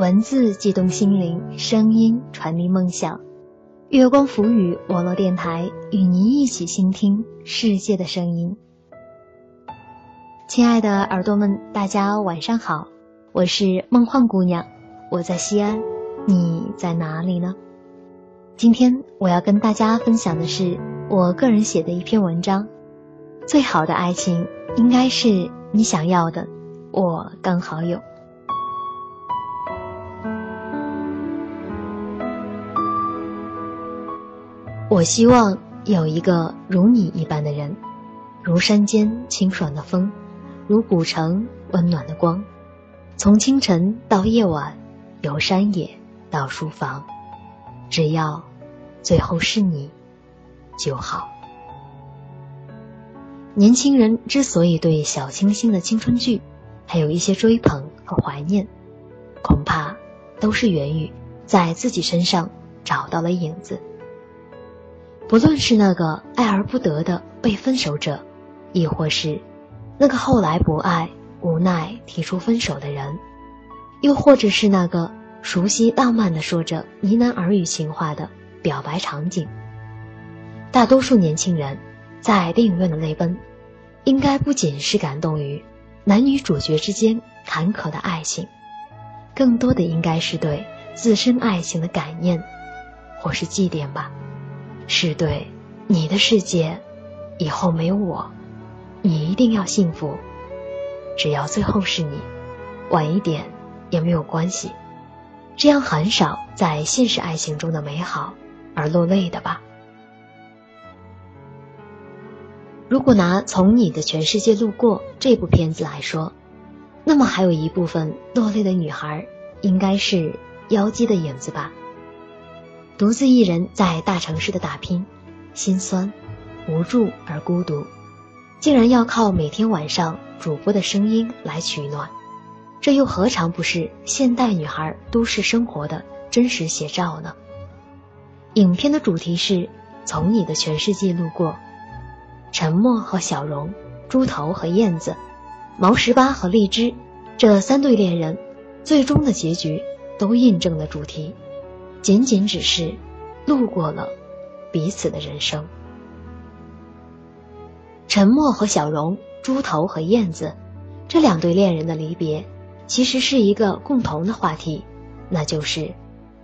文字激动心灵，声音传递梦想。月光浮语网络电台与您一起倾听世界的声音。亲爱的耳朵们，大家晚上好，我是梦幻姑娘，我在西安，你在哪里呢？今天我要跟大家分享的是我个人写的一篇文章。最好的爱情，应该是你想要的，我刚好有。我希望有一个如你一般的人，如山间清爽的风，如古城温暖的光。从清晨到夜晚，由山野到书房，只要最后是你就好。年轻人之所以对小清新的青春剧还有一些追捧和怀念，恐怕都是源于在自己身上找到了影子。不论是那个爱而不得的被分手者，亦或是那个后来不爱无奈提出分手的人，又或者是那个熟悉浪漫的说着呢喃耳语情话的表白场景，大多数年轻人在电影院的泪奔，应该不仅是感动于男女主角之间坎坷的爱情，更多的应该是对自身爱情的感念，或是祭奠吧。是对你的世界，以后没有我，你一定要幸福。只要最后是你，晚一点也没有关系。这样很少在现实爱情中的美好而落泪的吧？如果拿《从你的全世界路过》这部片子来说，那么还有一部分落泪的女孩，应该是妖姬的影子吧。独自一人在大城市的打拼，心酸、无助而孤独，竟然要靠每天晚上主播的声音来取暖，这又何尝不是现代女孩都市生活的真实写照呢？影片的主题是从你的全世界路过，沉默和小荣，猪头和燕子，毛十八和荔枝，这三对恋人，最终的结局都印证了主题。仅仅只是路过了彼此的人生。沉默和小荣，猪头和燕子，这两对恋人的离别，其实是一个共同的话题，那就是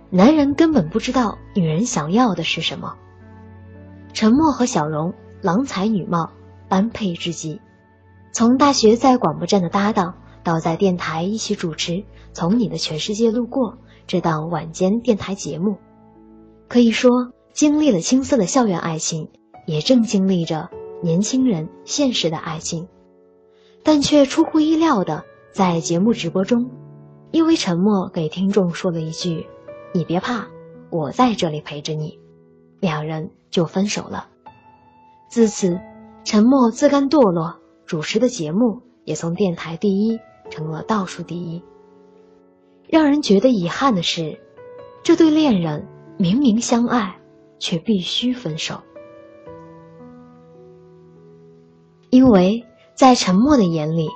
男人根本不知道女人想要的是什么。沉默和小荣，郎才女貌，般配之极，从大学在广播站的搭档，到在电台一起主持《从你的全世界路过》。这档晚间电台节目，可以说经历了青涩的校园爱情，也正经历着年轻人现实的爱情，但却出乎意料的，在节目直播中，因为沉默给听众说了一句：“你别怕，我在这里陪着你。”两人就分手了。自此，沉默自甘堕落，主持的节目也从电台第一成了倒数第一。让人觉得遗憾的是，这对恋人明明相爱，却必须分手。因为在沉默的眼里，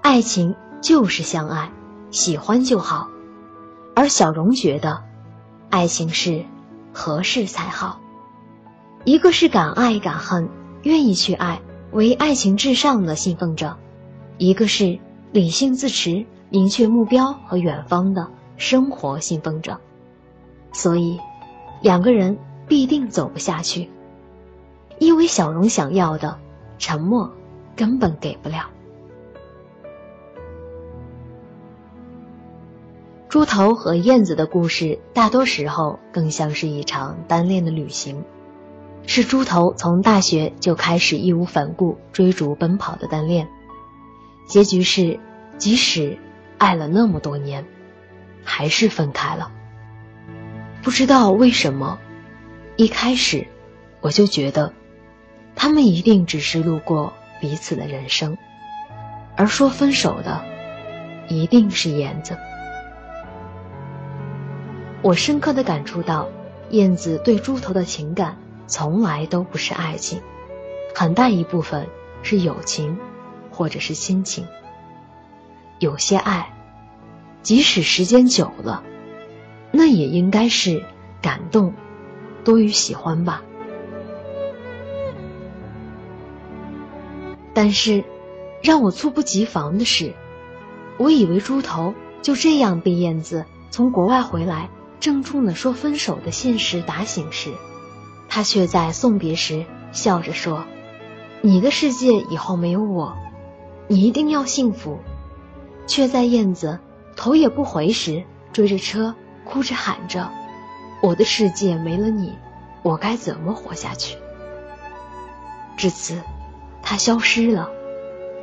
爱情就是相爱，喜欢就好；而小荣觉得，爱情是合适才好。一个是敢爱敢恨，愿意去爱，为爱情至上的信奉者；一个是理性自持。明确目标和远方的生活信奉者，所以两个人必定走不下去。因为小荣想要的沉默，根本给不了。猪头和燕子的故事，大多时候更像是一场单恋的旅行，是猪头从大学就开始义无反顾追逐奔跑的单恋，结局是即使。爱了那么多年，还是分开了。不知道为什么，一开始我就觉得，他们一定只是路过彼此的人生，而说分手的，一定是燕子。我深刻的感触到，燕子对猪头的情感从来都不是爱情，很大一部分是友情，或者是亲情。有些爱，即使时间久了，那也应该是感动多于喜欢吧。但是，让我猝不及防的是，我以为猪头就这样被燕子从国外回来，郑重的说分手的现实打醒时，他却在送别时笑着说：“你的世界以后没有我，你一定要幸福。”却在燕子头也不回时，追着车哭着喊着：“我的世界没了你，我该怎么活下去？”至此。他消失了，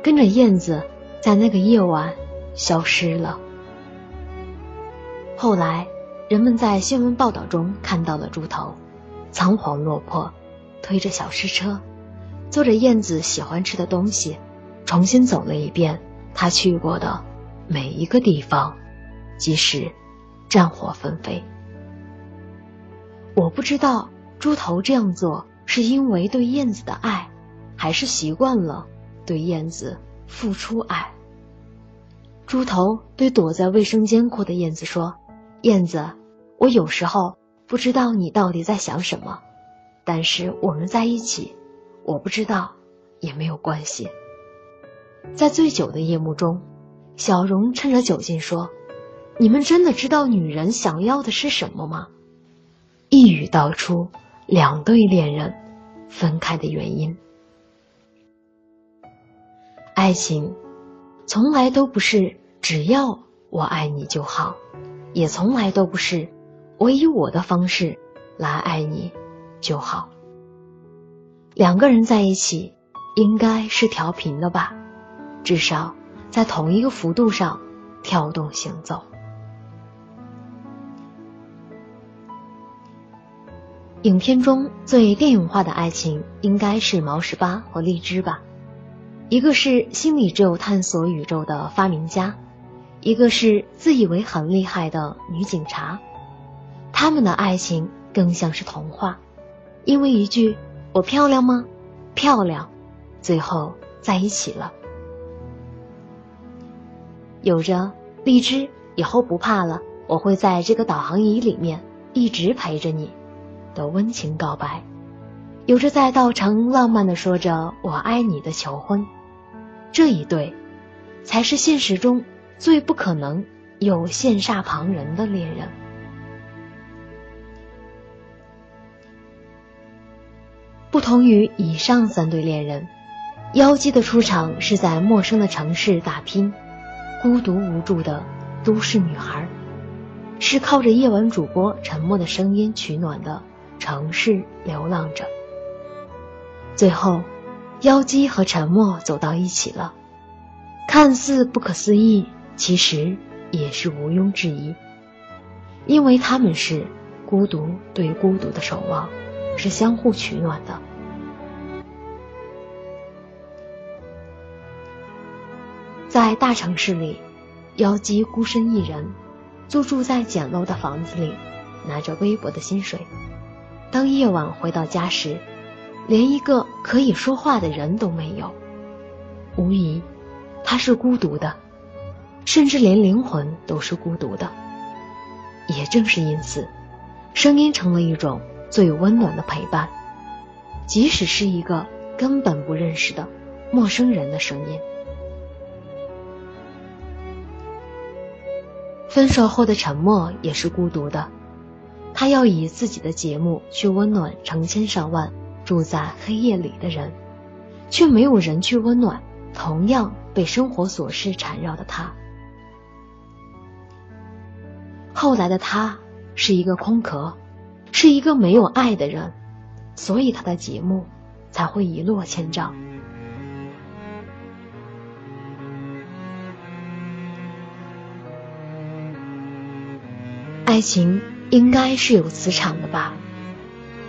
跟着燕子在那个夜晚消失了。后来，人们在新闻报道中看到了猪头，仓皇落魄，推着小尸车，坐着燕子喜欢吃的东西，重新走了一遍他去过的每一个地方，即使战火纷飞。我不知道猪头这样做是因为对燕子的爱。还是习惯了对燕子付出爱。猪头对躲在卫生间哭的燕子说：“燕子，我有时候不知道你到底在想什么，但是我们在一起，我不知道也没有关系。”在醉酒的夜幕中，小荣趁着酒劲说：“你们真的知道女人想要的是什么吗？”一语道出两对恋人分开的原因。爱情，从来都不是只要我爱你就好，也从来都不是我以我的方式来爱你就好。两个人在一起，应该是调频的吧，至少在同一个幅度上跳动行走。影片中最电影化的爱情，应该是毛十八和荔枝吧。一个是心里只有探索宇宙的发明家，一个是自以为很厉害的女警察，他们的爱情更像是童话，因为一句“我漂亮吗？漂亮”，最后在一起了。有着荔枝以后不怕了，我会在这个导航仪里面一直陪着你的温情告白，有着在稻城浪漫的说着“我爱你”的求婚。这一对，才是现实中最不可能有羡煞旁人的恋人。不同于以上三对恋人，妖姬的出场是在陌生的城市打拼，孤独无助的都市女孩，是靠着夜晚主播沉默的声音取暖的城市流浪者。最后。妖姬和沉默走到一起了，看似不可思议，其实也是毋庸置疑，因为他们是孤独对孤独的守望，是相互取暖的。在大城市里，妖姬孤身一人，租住在简陋的房子里，拿着微薄的薪水。当夜晚回到家时，连一个可以说话的人都没有，无疑，他是孤独的，甚至连灵魂都是孤独的。也正是因此，声音成了一种最温暖的陪伴，即使是一个根本不认识的陌生人的声音。分手后的沉默也是孤独的，他要以自己的节目去温暖成千上万。住在黑夜里的人，却没有人去温暖同样被生活琐事缠绕的他。后来的他是一个空壳，是一个没有爱的人，所以他的节目才会一落千丈。爱情应该是有磁场的吧。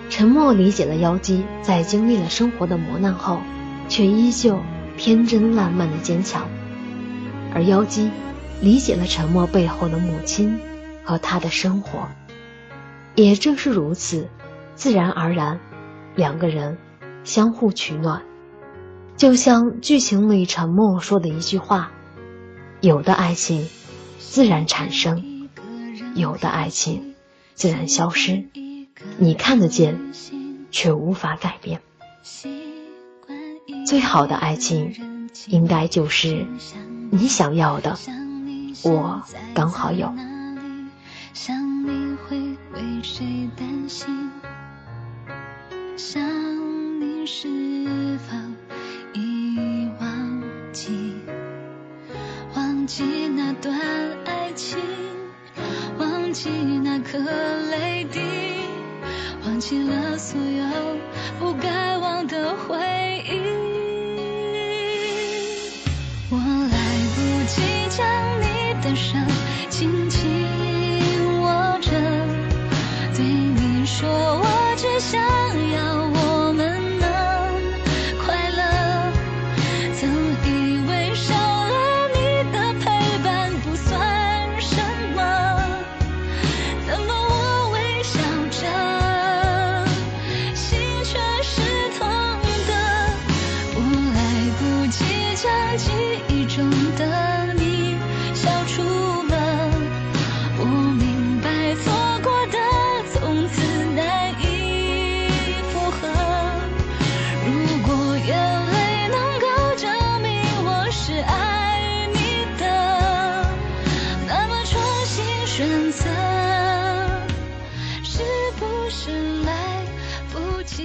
沉默理解了妖姬在经历了生活的磨难后，却依旧天真烂漫的坚强，而妖姬理解了沉默背后的母亲和他的生活。也正是如此，自然而然，两个人相互取暖，就像剧情里沉默说的一句话：“有的爱情自然产生，有的爱情自然消失。你看得见，却无法改变。最好的爱情，应该就是你想要的，我刚好有。起那颗泪滴忘记了所有不该忘的回忆。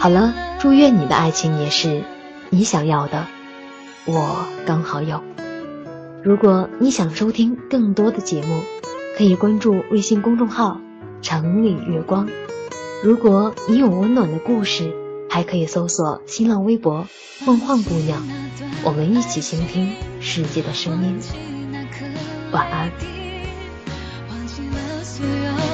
好了，祝愿你的爱情也是你想要的，我刚好有。如果你想收听更多的节目，可以关注微信公众号“城里月光”。如果你有温暖的故事，还可以搜索新浪微博“梦幻姑娘”，我们一起倾听世界的声音。晚安。是。